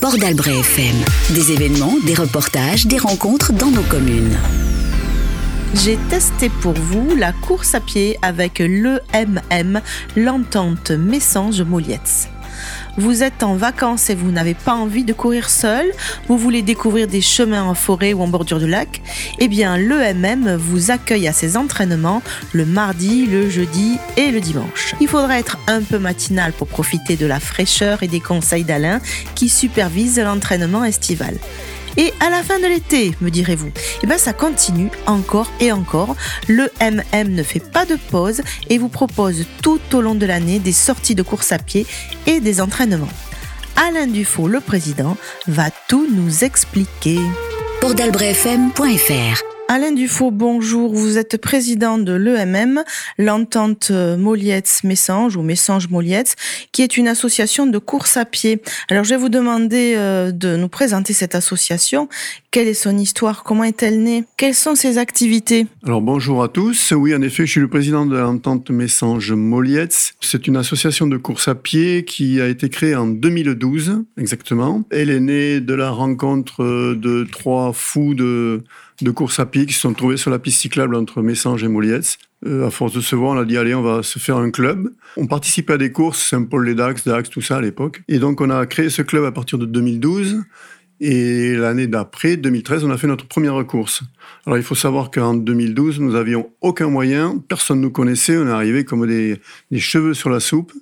Port d'Albret FM. Des événements, des reportages, des rencontres dans nos communes. J'ai testé pour vous la course à pied avec l'EMM, l'entente Messange-Molietz. Vous êtes en vacances et vous n'avez pas envie de courir seul, vous voulez découvrir des chemins en forêt ou en bordure de lac, eh bien l'EMM vous accueille à ses entraînements le mardi, le jeudi et le dimanche. Il faudra être un peu matinal pour profiter de la fraîcheur et des conseils d'Alain qui supervise l'entraînement estival. Et à la fin de l'été, me direz-vous, eh bien ça continue encore et encore. Le MM ne fait pas de pause et vous propose tout au long de l'année des sorties de course à pied et des entraînements. Alain Dufaux, le président, va tout nous expliquer. Portdalbrefm.fr Alain Dufaux, bonjour. Vous êtes président de l'EMM, l'entente Molietz-Messange ou Messange-Molietz, qui est une association de course à pied. Alors, je vais vous demander euh, de nous présenter cette association. Quelle est son histoire Comment est-elle née Quelles sont ses activités Alors, bonjour à tous. Oui, en effet, je suis le président de l'entente Messange-Molietz. C'est une association de course à pied qui a été créée en 2012, exactement. Elle est née de la rencontre de trois fous de de course à pied qui se sont trouvés sur la piste cyclable entre Messange et Molietz. Euh, à force de se voir, on a dit allez, on va se faire un club. On participait à des courses, Saint-Paul-les-Dax, Dax, tout ça à l'époque. Et donc on a créé ce club à partir de 2012. Et l'année d'après, 2013, on a fait notre première course. Alors il faut savoir qu'en 2012, nous avions aucun moyen, personne ne nous connaissait, on est arrivé comme des, cheveux sur la soupe.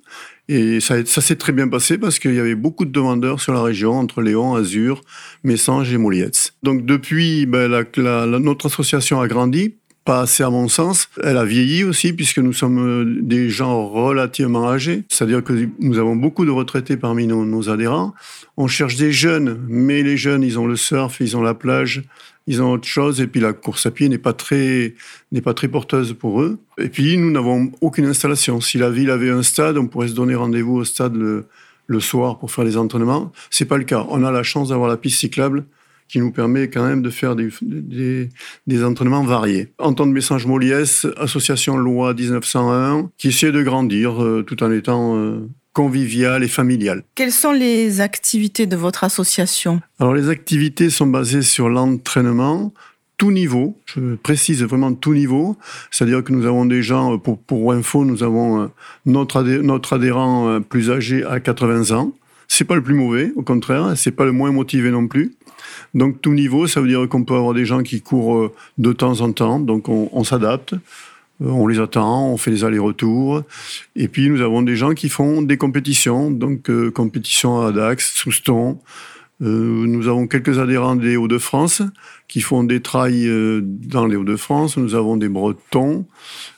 Et ça, s'est très bien passé parce qu'il y avait beaucoup de demandeurs sur la région, entre Léon, Azur, Messange et Molietz. Donc depuis, ben, notre association a grandi, pas assez à mon sens. Elle a vieilli aussi puisque nous sommes euh, des gens relativement âgés, c'est-à-dire que nous avons beaucoup de retraités parmi nos, adhérents. On cherche des jeunes, mais les jeunes, ils ont le surf, ils ont la plage, ils ont autre chose, et puis la course à pied n'est pas très n'est pas très porteuse pour eux. Et puis nous n'avons aucune installation. Si la ville avait un stade, on pourrait se donner rendez-vous au stade le, le soir pour faire les entraînements. C'est pas le cas. On a la chance d'avoir la piste cyclable qui nous permet quand même de faire des, des, des entraînements variés. Entente Message Moliès, association loi 1901, qui essaie de grandir euh, tout en étant euh, convivial et familial. Quelles sont les activités de votre association? Alors les activités sont basées sur l'entraînement, tout niveau, je précise vraiment tout niveau, c'est-à-dire que nous avons des gens, pour, pour info, nous avons euh, notre adhérent plus âgé à 80 ans, c'est pas le plus mauvais, au contraire, c'est pas le moins motivé non plus. Donc tout niveau, ça veut dire qu'on peut avoir des gens qui courent euh, de temps en temps, donc on, s'adapte, euh, on les attend, on fait des allers-retours. Et puis nous avons des gens qui font des compétitions, donc euh, compétition à Dax, Souston. Euh, nous avons quelques adhérents des Hauts-de-France qui font des trails euh, dans les Hauts-de-France. Nous avons des Bretons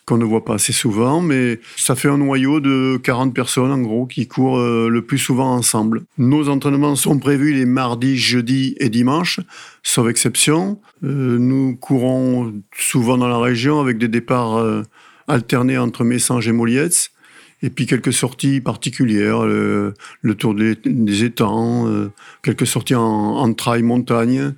qu'on ne voit pas assez souvent, mais ça fait un noyau de 40 personnes en gros qui courent euh, le plus souvent ensemble. Nos entraînements sont prévus les mardis, jeudis et dimanches, sauf exception. Nous courons souvent dans la région avec des départs alternés entre Messange et Molietz. Et puis quelques sorties particulières, le, le tour des, des étangs, euh, quelques sorties en, en trail montagne,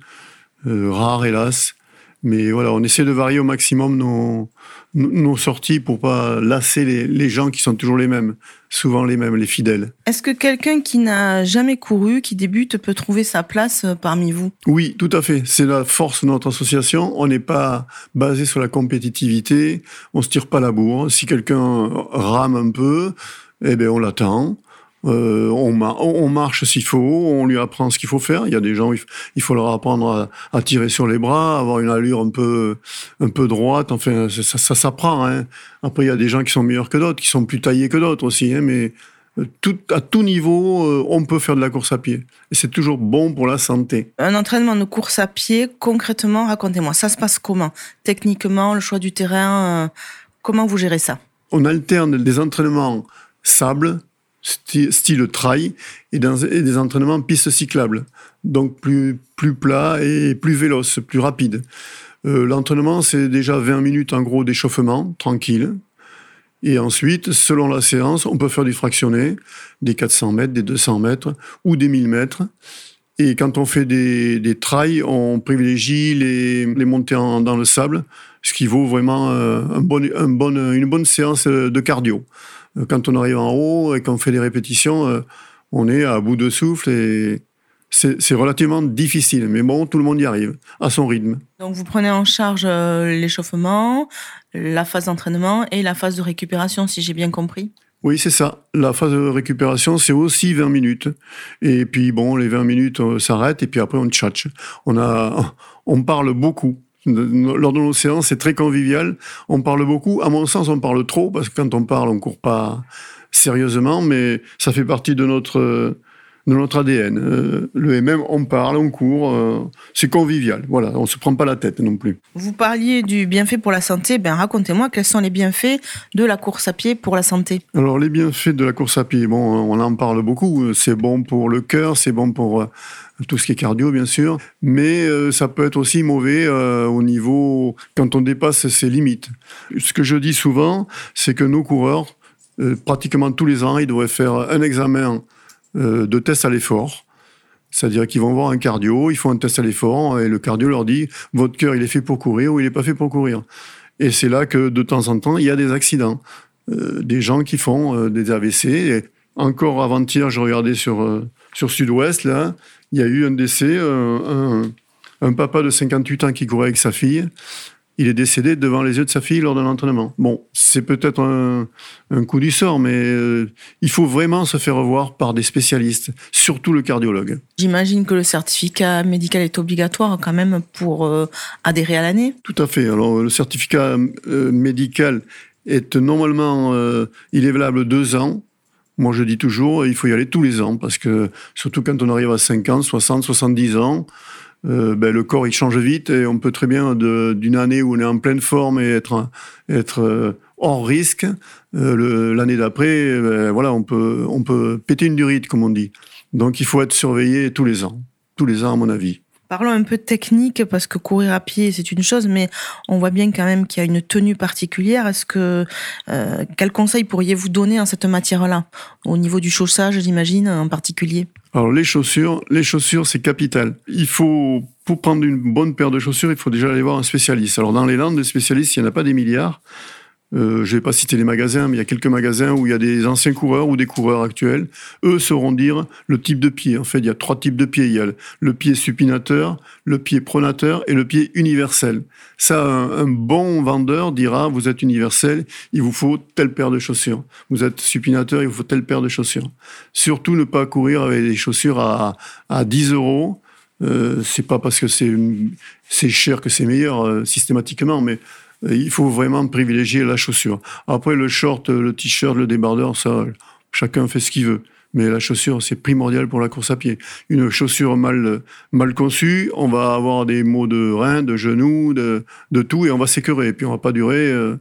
euh, rares hélas. Mais voilà, on essaie de varier au maximum nos, nos sorties pour pas lasser les, les, gens qui sont toujours les mêmes, souvent les mêmes, les fidèles. Est-ce que quelqu'un qui n'a jamais couru, qui débute, peut trouver sa place euh, parmi vous? Oui, tout à fait. C'est la force de notre association. On n'est pas basé sur la compétitivité. On se tire pas la bourre. Si quelqu'un rame un peu, eh bien, on l'attend. Euh, on, ma on, marche s'il faut, on lui apprend ce qu'il faut faire. Il y a des gens, il faut leur apprendre à, à, tirer sur les bras, avoir une allure un peu, un peu droite. Enfin, ça, ça s'apprend. Hein. Après, il y a des gens qui sont meilleurs que d'autres, qui sont plus taillés que d'autres aussi. Hein, mais euh, tout, à tout niveau, euh, on peut faire de la course à pied. Et c'est toujours bon pour la santé. Un entraînement de course à pied, concrètement, racontez-moi, ça se passe comment? Techniquement, le choix du terrain, euh, comment vous gérez ça? On alterne des entraînements sable, style trail et, des entraînements piste cyclable, donc plus, plus plat et plus véloce, plus rapide. Euh, L'entraînement, c'est déjà 20 minutes en gros d'échauffement, tranquille. Et ensuite, selon la séance, on peut faire du fractionné, des 400 mètres, des 200 mètres ou des 1000 mètres. Et quand on fait des, des trails, on privilégie les, les montées dans le sable, ce qui vaut vraiment euh, un une bonne séance de cardio quand on arrive en haut et qu'on fait des répétitions, on est à bout de souffle et c'est relativement difficile, mais bon, tout le monde y arrive, à son rythme. Donc vous prenez en charge euh, l'échauffement, la phase d'entraînement et la phase de récupération, si j'ai bien compris? Oui, c'est ça. La phase de récupération, c'est aussi 20 minutes. Et puis, bon, les 20 minutes euh, s'arrêtent et puis après, on tchatche. On, a, on parle beaucoup. Lors de nos séances, c'est très convivial. On parle beaucoup. À mon sens, on parle trop parce que quand on parle, on court pas sérieusement, mais ça fait partie de notre de notre ADN. Euh, le MM, on parle, on court, euh, c'est convivial. Voilà, on se prend pas la tête non plus. Vous parliez du bienfait pour la santé. Ben racontez-moi quels sont les bienfaits de la course à pied pour la santé? Alors les bienfaits de la course à pied, bon, on en parle beaucoup. C'est bon pour le cœur, c'est bon pour euh, tout ce qui est cardio, bien sûr, mais ça peut être aussi mauvais au niveau quand on dépasse ses limites. Ce que je dis souvent, c'est que nos coureurs, pratiquement tous les ans, ils devraient faire un examen euh, de tests à l'effort. C'est-à-dire qu'ils vont voir un cardio, ils font un test à l'effort, et le cardio leur dit votre cœur il est fait pour courir ou il n'est pas fait pour courir. Et c'est là que de temps en temps il y a des accidents, euh, des gens qui font euh, des AVC. Et encore avant-hier, je regardais sur sur Sud-Ouest là, il y a eu un décès, un, un, papa de 58 ans qui courait avec sa fille il est décédé devant les yeux de sa fille lors d'un entraînement. Bon, c'est peut-être un, coup du sort, mais euh, il faut vraiment se faire revoir par des spécialistes, surtout le cardiologue. J'imagine que le certificat médical est obligatoire quand même pour euh, adhérer à l'année Tout à fait. Alors, le certificat euh, médical est normalement, il est valable deux ans. Moi, je dis toujours, il faut y aller tous les ans, parce que surtout quand on arrive à 50, 60, 70 ans, euh, ben, le corps il change vite et on peut très bien d'une année où on est en pleine forme et être être euh, hors risque euh, l'année d'après ben, voilà on peut on peut péter une durite comme on dit. Donc il faut être surveillé tous les ans. Tous les ans à mon avis Parlons un peu technique parce que courir à pied c'est une chose, mais on voit bien quand même qu'il y a une tenue particulière. Est-ce que euh, quel conseil pourriez-vous donner en cette matière-là, au niveau du chaussage, j'imagine en particulier? Alors les chaussures, les chaussures c'est capital. Il faut pour prendre une bonne paire de chaussures, il faut déjà aller voir un spécialiste. Alors dans les Landes, des spécialistes, il n'y en a pas des milliards. Euh, je vais pas citer les magasins, mais il y a quelques magasins où il y a des anciens coureurs ou des coureurs actuels. Eux sauront dire le type de pied. En fait, il y a trois types de pieds. Il y a le pied supinateur, le pied pronateur et le pied universel. Ça, un, bon vendeur dira, vous êtes universel, il vous faut telle paire de chaussures. Vous êtes supinateur, il vous faut telle paire de chaussures. Surtout ne pas courir avec des chaussures à, à 10 euros. Euh, c'est pas parce que c'est cher que c'est meilleur euh, systématiquement, mais il faut vraiment privilégier la chaussure. Après, le short, le t-shirt, le débardeur, ça, chacun fait ce qu'il veut. Mais la chaussure, c'est primordial pour la course à pied. Une chaussure mal, mal conçue, on va avoir des maux de reins, de genoux, de, de tout, et on va s'écœurer. Et puis on va pas durer euh,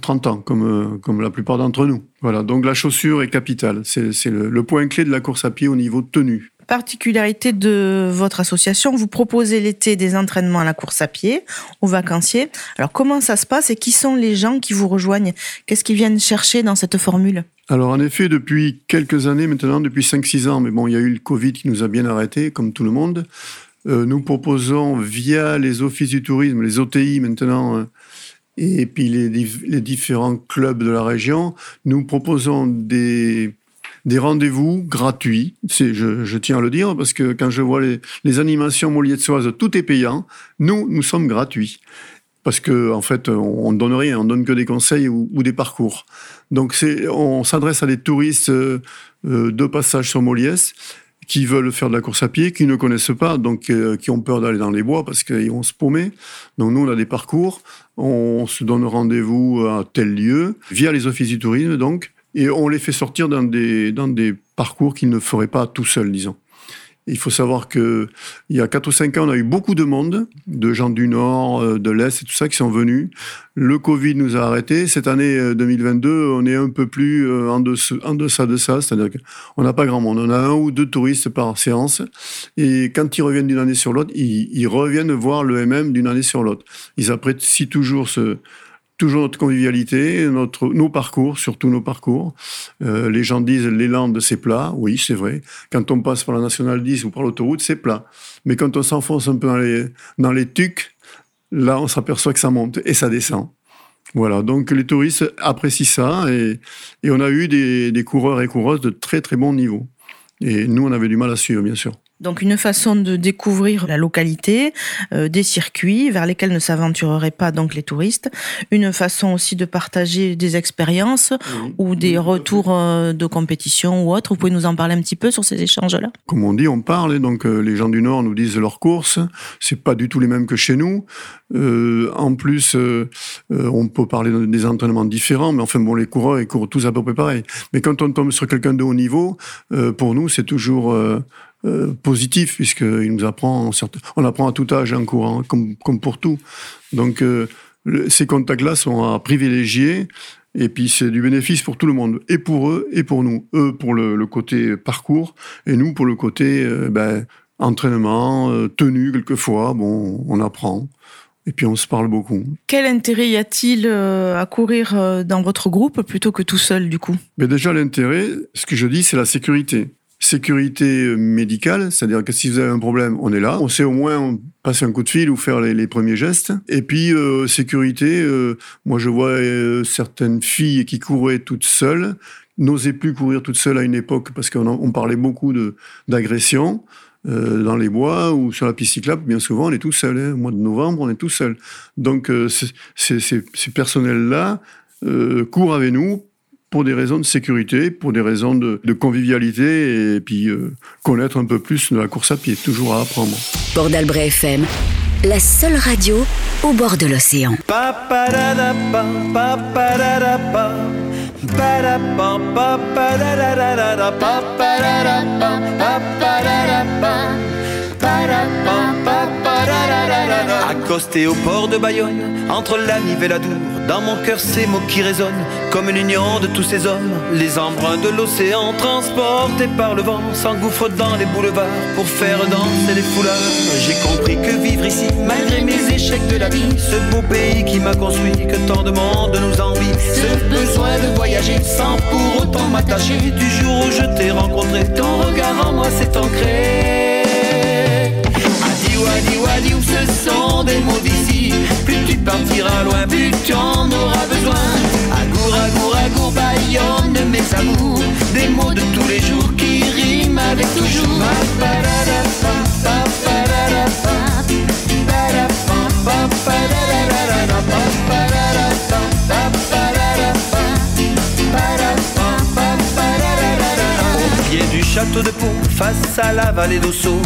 30 euh, ans, comme, euh, comme la plupart d'entre nous. Voilà, donc la chaussure est capitale. C'est le, le point clé de la course à pied au niveau tenue particularité de votre association, vous proposez l'été des entraînements à la course à pied aux vacanciers. Alors comment ça se passe et qui sont les gens qui vous rejoignent? Qu'est-ce qu'ils viennent chercher dans cette formule? Alors en effet, depuis quelques années maintenant, depuis 5-6 ans, mais bon, il y a eu le Covid qui nous a bien arrêtés, comme tout le monde. Euh, nous proposons via les offices du tourisme, les OTI maintenant, euh, et puis les, les, différents clubs de la région, nous proposons des, des rendez-vous gratuits. Je, tiens à le dire parce que quand je vois les, les animations Molietsoises, tout est payant. Nous, nous sommes gratuits. Parce que en fait, on ne donne rien, on donne que des conseils ou, des parcours. Donc, on s'adresse à des touristes euh, de passage sur Moliès qui veulent faire de la course à pied, qui ne connaissent pas, donc euh, qui ont peur d'aller dans les bois parce qu'ils vont se paumer. Donc nous, on a des parcours, on se donne rendez-vous à tel lieu, via les offices du tourisme, donc, et on les fait sortir dans des, dans des parcours qu'ils ne feraient pas tout seuls, disons. Il faut savoir que il y a 4 ou 5 ans, on a eu beaucoup de monde, de gens du Nord, euh, de l'Est et tout ça qui sont venus. Le Covid nous a arrêtés. Cette année 2022, euh, on est un peu plus euh, en, dessous, en deçà de ça. C'est-à-dire qu'on n'a pas grand monde. On a un ou deux touristes par séance. Et quand ils reviennent d'une année sur l'autre, ils, ils reviennent voir le MM d'une année sur l'autre. Ils apprécient toujours ce, toujours notre convivialité, notre, nos parcours, surtout nos parcours. Euh, les gens disent l'élan de ces plats. Oui, c'est vrai. Quand on passe par la Nationale 10 ou par l'autoroute, c'est plat. Mais quand on s'enfonce un peu dans les, dans les tucs, là, on s'aperçoit que ça monte et ça descend. Voilà, donc les touristes apprécient ça et, et on a eu des, des coureurs et coureuses de très très bon niveau. Et nous, on avait du mal à suivre, bien sûr. Donc une façon de découvrir la localité, euh, des circuits vers lesquels ne s'aventureraient pas donc les touristes, une façon aussi de partager des expériences ou des retours euh, de compétition ou autre. Vous pouvez nous en parler un petit peu sur ces échanges-là? Comme on dit, on parle, donc euh, les gens du Nord nous disent leurs courses, c'est pas du tout les mêmes que chez nous. en plus, on peut parler des entraînements différents, mais enfin bon, les coureurs ils courent tous à peu près pareil. Mais quand on tombe sur quelqu'un de haut niveau, pour nous c'est toujours euh, positif, puisqu'il nous apprend, on apprend à tout âge en courant, comme, comme pour tout. Donc, euh, ces contacts-là sont à privilégier. Et puis c'est du bénéfice pour tout le monde, et pour eux, et pour nous. Eux pour le, côté parcours, et nous pour le côté euh, ben, entraînement, tenue quelquefois. Bon, on apprend. Et puis on se parle beaucoup. Quel intérêt y a-t-il à courir dans votre groupe plutôt que tout seul du coup? Mais déjà l'intérêt, ce que je dis, c'est la sécurité sécurité médicale, c'est-à-dire que si vous avez un problème, on est là. On sait au moins passer un coup de fil ou faire les, premiers gestes. Et puis, euh, sécurité, euh, moi je vois euh, certaines filles qui couraient toutes seules, n'osaient plus courir toutes seules à une époque parce qu'on parlait beaucoup d'agression. dans les bois ou sur la piste cyclable, bien souvent, on est tout seul. Hein. Au mois de novembre, on est tout seul. Donc, ces, ces personnels-là courent avec nous pour des raisons de sécurité, pour des raisons de, convivialité et puis euh, connaître un peu plus de la course à pied, toujours à apprendre. Port d'Albret FM, la seule radio au bord de l'océan. Accosté au port de Bayonne, entre la Nive et la Dour, dans mon cœur ces mots qui résonnent, comme l'union de tous ces hommes. Les embruns de l'océan, transportés par le vent, s'engouffrent dans les boulevards pour faire danser les foulards. J'ai compris que vivre ici, malgré mes échecs de la vie, ce beau pays qui m'a construit, que tant de monde nous envie, ce besoin de voyager sans pour autant m'attacher. Du jour où je t'ai rencontré, ton regard en moi s'est ancré. Wadi Wadi où ce sont des partiras loin, plus tu en auras besoin Agour, agour, agour, bayonne mes amours Des mots de tous les jours qui riment avec toujours Au pied du château de Pau, face à la vallée d'Ossau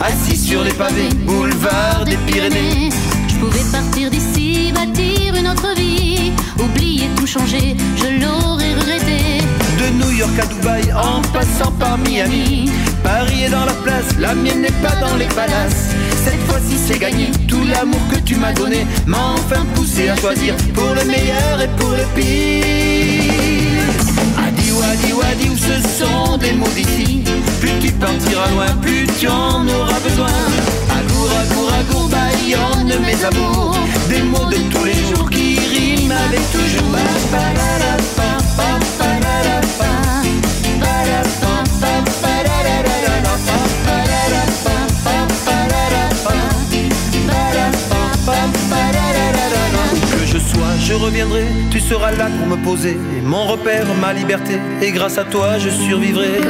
assis sur les pavés, boulevard des Pyrénées. Je pouvais partir d'ici, changer, je l'aurais regretté. De New York à Dubaï, en passant par Miami, Paris est dans la place, la mienne n'est pas dans les palaces. Cette fois-ci c'est gagné, tout l'amour que tu m'as donné m'a enfin poussé à choisir pour le meilleur et pour le pire. Adi wadi wadi où ce sont des mots d'ici? Plus tu partiras loin, plus tu en auras besoin Agour, agour, bayonne mes amours. Des mots de tous les jours qui riment avec toujours je reviendrai, tu seras là pour me poser. Mon repère, ma liberté, et grâce à toi je survivrai.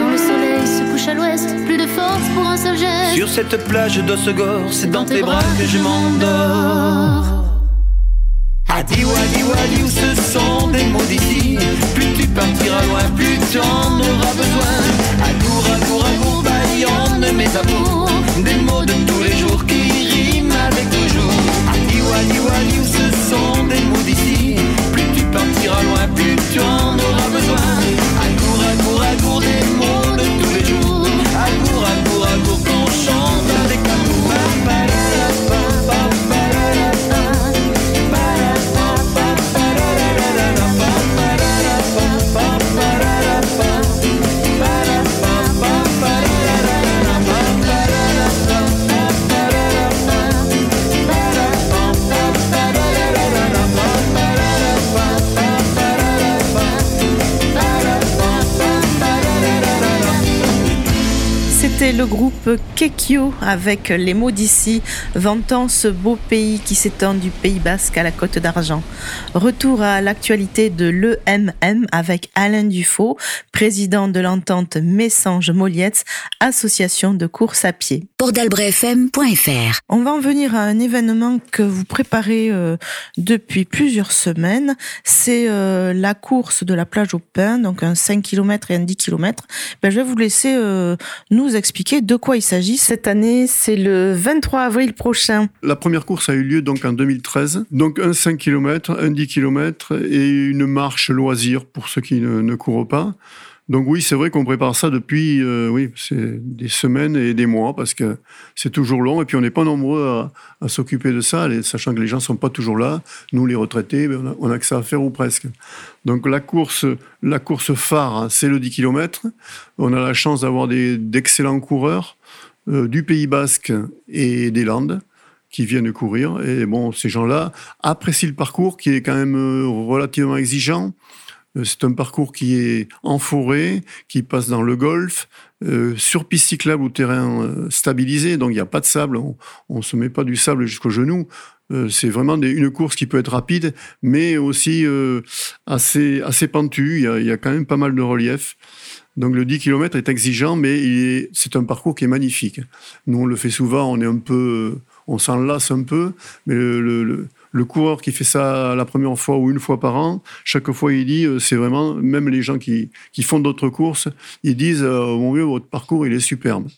À l'ouest, plus de force pour un seul geste. Sur cette plage d'Ossegor, c'est dans, tes bras que je m'endors. Adi wadi wadi où ce sont des mots d'ici. Plus tu partiras loin, plus tu en auras besoin. Agour, agour, agour, baillonne mes amours. Des mots de tous les jours qui riment avec toujours. Adi wadi wadi où ce sont des le groupe Kekio avec les mots d'ici, vantant ce beau pays qui s'étend du Pays Basque à la Côte d'Argent. Retour à l'actualité de l'EMM avec Alain Dufaux, président de l'entente Messange-Molietz, association de course à pied. On va en venir à un événement que vous préparez euh, depuis plusieurs semaines. C'est euh, la course de la plage au pain, donc un 5 km et un 10 km. Ben, je vais vous laisser euh, nous expliquer de quoi il s'agit. Cette année, c'est le 23 avril prochain. La première course a eu lieu donc en 2013. Donc un 5 km, un 10 km et une marche loisir pour ceux qui ne, ne courent pas. Donc oui, c'est vrai qu'on prépare ça depuis euh, oui, c'est des semaines et des mois parce que c'est toujours long et puis on n'est pas nombreux à, s'occuper de ça, sachant que les gens sont pas toujours là. Nous, les retraités, ben, on, a, on a que ça à faire ou presque. Donc la course, la course phare, hein, c'est le 10 km. On a la chance d'avoir d'excellents coureurs euh, du Pays Basque et des Landes qui viennent courir. Et bon, ces gens-là apprécient le parcours qui est quand même euh, relativement exigeant. Euh, C'est un parcours qui est en forêt, qui passe dans le golfe, euh, sur piste cyclable ou terrain euh, stabilisé, donc il n'y a pas de sable, on ne se met pas du sable jusqu'au genou. C'est vraiment une course qui peut être rapide, mais aussi assez, assez pentue. Il y, a, quand même pas mal de relief. Donc le 10 km est exigeant, mais c'est un parcours qui est magnifique. Nous, on le fait souvent, on est un peu, on s'en lasse un peu, mais le- le- coureur qui fait ça la première fois ou une fois par an, chaque fois il dit, euh, c'est vraiment, même les gens qui, qui font d'autres courses, ils disent, euh, mon vieux, votre parcours, il est superbe.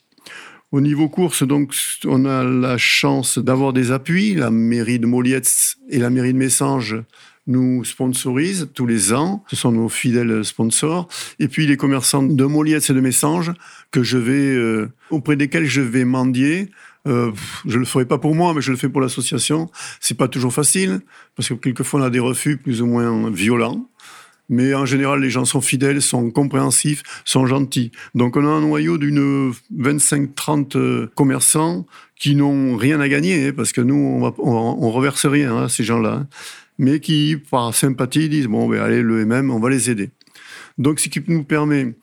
Au niveau course, donc, on a la chance d'avoir des appuis. La mairie de Molietz et la mairie de Messanges nous sponsorisent tous les ans. Ce sont nos fidèles sponsors. Et puis les commerçants de Molietz et de Messanges que je vais, euh, auprès desquels je vais mendier. Euh, je le ferai pas pour moi, mais je le fais pour l'association. C'est pas toujours facile parce que quelquefois on a des refus plus ou moins violents. Mais en général, les gens sont fidèles, sont compréhensifs, sont gentils. Donc on a un noyau d'une 25-30 euh, commerçants qui n'ont rien à gagner, hein, parce que nous, on, va, on, on reverse rien à ces gens-là, hein, mais qui, par sympathie, disent, bon, ben, allez, le MM, on va les aider. Donc ce qui nous permet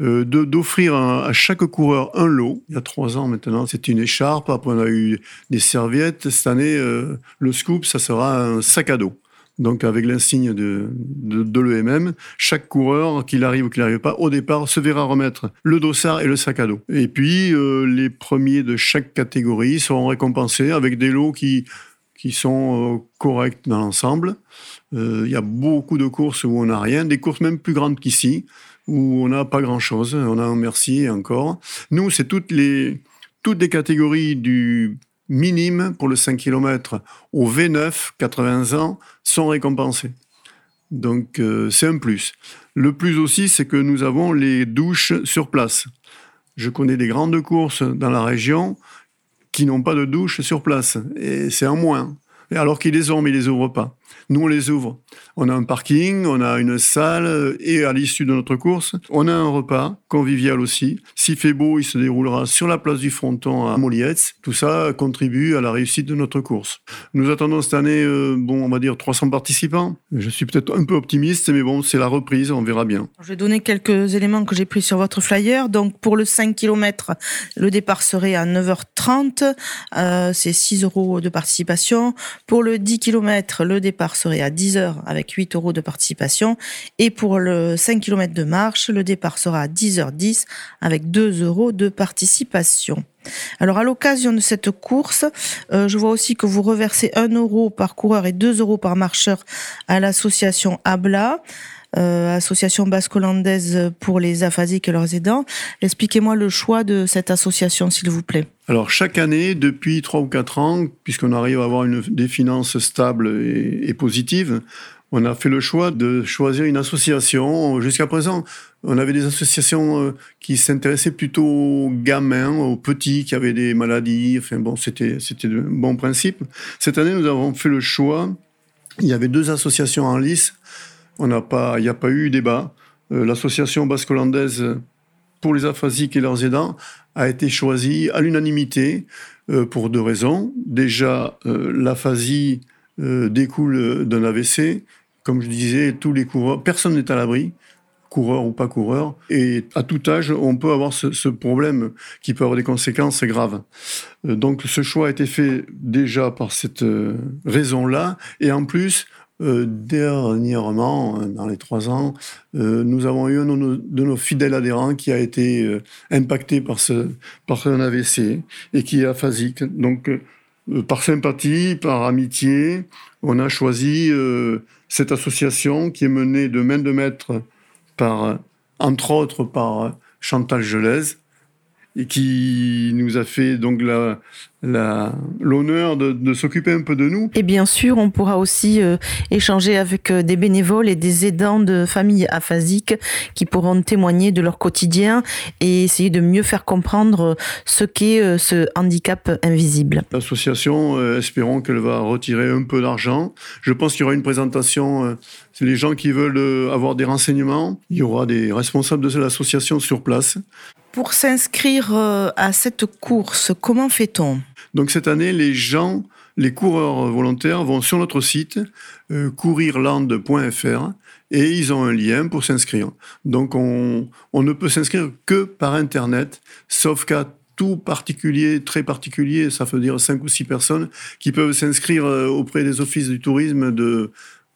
euh, d'offrir à, chaque coureur un lot. Il y a trois ans maintenant, c'était une écharpe. Après, on a eu des serviettes. Cette année, euh, le scoop, ça sera un sac à dos. Donc, avec l'insigne de, de, l'EMM, chaque coureur, qu'il arrive ou qu'il n'arrive pas, au départ, se verra remettre le dossard et le sac à dos. Et puis, euh, les premiers de chaque catégorie seront récompensés avec des lots qui, qui sont euh, corrects dans l'ensemble. Il y a beaucoup de courses où on n'a rien, des courses même plus grandes qu'ici, où on n'a pas grand-chose. On a un merci encore. Nous, c'est toutes les, toutes les catégories du minime pour le 5 km au V9, 80 ans, sont récompensées. Donc, euh, c'est un plus. Le plus aussi, c'est que nous avons les douches sur place. Je connais des grandes courses dans la région qui n'ont pas de douche sur place. Et c'est en moins. Alors qu'ils les ont, mais ils les ouvrent pas. Nous, on les ouvre. On a un parking, on a une salle, et à l'issue de notre course, on a un repas convivial aussi. S'il fait beau, il se déroulera sur la place du Fronton à Molietz. Tout ça contribue à la réussite de notre course. Nous attendons cette année, euh, bon, on va dire 300 participants. Je suis peut-être un peu optimiste, mais bon, c'est la reprise, on verra bien. Je vais donner quelques éléments que j'ai pris sur votre flyer. Donc, pour le 5 km, le départ serait à 9h30. Euh, c'est 6 euros de participation. Pour le 10 km, le départ serait à 10h avec 8 euros de participation. Et pour le 5 km de marche, le départ sera à 10h10 avec 2 euros de participation. Alors, à l'occasion de cette course, euh, je vois aussi que vous reversez 1 euro par coureur et 2 euros par marcheur à l'association ABLA euh, association basque-hollandaise pour les aphasiques et leurs aidants. Expliquez-moi le choix de cette association, s'il vous plaît. Alors chaque année, depuis trois ou quatre ans, puisqu'on arrive à avoir une, des finances stables et, et positives, on a fait le choix de choisir une association. Jusqu'à présent, on avait des associations euh, qui s'intéressaient plutôt aux gamins, aux petits qui avaient des maladies. Enfin bon, c'était c'était un bon principe. Cette année, nous avons fait le choix. Il y avait deux associations en lice. On n'a pas, il n'y a pas eu débat. Euh, L'association basque-hollandaise pour les aphasiques et leurs aidants a été choisie à l'unanimité euh, pour deux raisons. Déjà, euh, l'aphasie découle d'un AVC. Comme je disais, tous les coureurs, personne n'est à l'abri. coureur ou pas coureur. Et à tout âge, on peut avoir ce, ce problème qui peut avoir des conséquences graves. Donc ce choix a été fait déjà par cette raison-là. Et en plus, euh, dernièrement, dans les trois ans, euh, nous avons eu un de nos, fidèles adhérents qui a été euh, impacté par un AVC et qui est aphasique. Donc, par sympathie, par amitié, on a choisi cette association qui est menée de main de maître par, entre autres, par Chantal Gelez, et qui nous a fait donc la, l'honneur de, de s'occuper un peu de nous. Et bien sûr, on pourra aussi euh, échanger avec euh, des bénévoles et des aidants de familles aphasiques qui pourront témoigner de leur quotidien et essayer de mieux faire comprendre euh, ce qu'est ce handicap invisible. L'association, espérons qu'elle va retirer un peu d'argent. Je pense qu'il y aura une présentation. c'est les gens qui veulent avoir des renseignements. Il y aura des responsables de l'association sur place. Pour s'inscrire à cette course, comment fait-on? Donc cette année, les gens, les coureurs volontaires vont sur notre site euh, courirland.fr et ils ont un lien pour s'inscrire. Donc on, on ne peut s'inscrire que par Internet, sauf qu'à tout particulier, très particulier, ça veut dire cinq ou six personnes qui peuvent s'inscrire euh, auprès des offices du tourisme de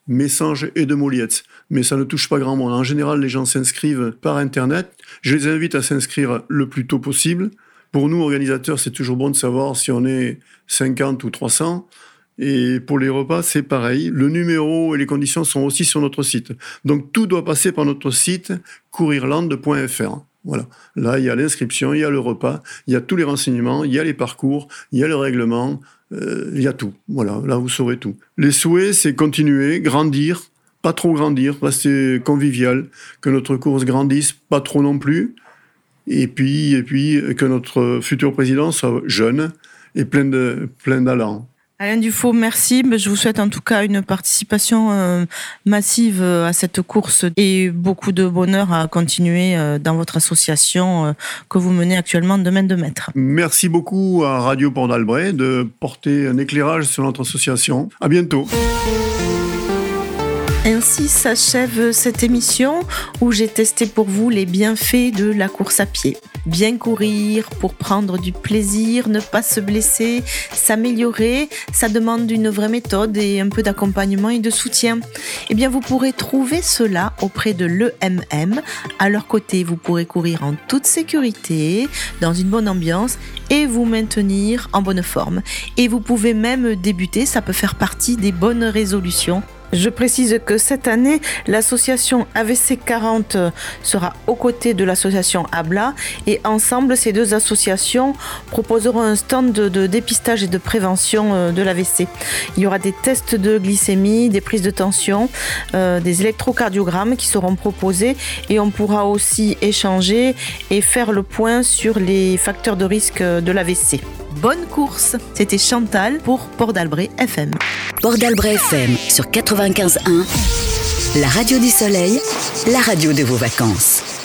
Messanges et de Moliette. Mais ça ne touche pas grand monde. En général, les gens s'inscrivent par Internet. Je les invite à s'inscrire le plus tôt possible. Pour nous, organisateurs, c'est toujours bon de savoir si on est 50 ou 300. Et pour les repas, c'est pareil. Le numéro et les conditions sont aussi sur notre site. Donc tout doit passer par notre site courirland.fr. Voilà. Là, il y a l'inscription, il y a le repas, il y a tous les renseignements, il y a les parcours, il y a le règlement, euh, il y a tout. Voilà, là, vous saurez tout. Les souhaits, c'est continuer, grandir, pas trop grandir, rester convivial, que notre course grandisse, pas trop non plus et puis, et puis que notre futur président soit jeune et plein de plein. Alain Dufaux, merci. Je vous souhaite en tout cas une participation euh, massive euh, à cette course et beaucoup de bonheur à continuer euh, dans votre association que vous menez actuellement de main de maître. Merci beaucoup à Radio Port d'Albret de porter un éclairage sur notre association. À bientôt. Ainsi s'achève cette émission où j'ai testé pour vous les bienfaits de la course à pied. Bien courir pour prendre du plaisir, ne pas se blesser, s'améliorer, ça demande une vraie méthode et un peu d'accompagnement et de soutien. Eh bien, vous pourrez trouver cela auprès de l'EMM. À leur côté, vous pourrez courir en toute sécurité, dans une bonne ambiance et vous maintenir en bonne forme. Et vous pouvez même débuter, ça peut faire partie des bonnes résolutions je précise que cette année, l'association AVC 40 sera aux côtés de l'association ABLA et ensemble, ces deux associations proposeront un stand de, dépistage et de prévention euh, de l'AVC. Il y aura des tests de glycémie, des prises de tension, euh, des électrocardiogrammes qui seront proposés et on pourra aussi échanger et faire le point sur les facteurs de risque de l'AVC. Bonne course C'était Chantal pour Port d'Albret FM. Port d'Albret FM sur 95.1, la radio du soleil, la radio de vos vacances.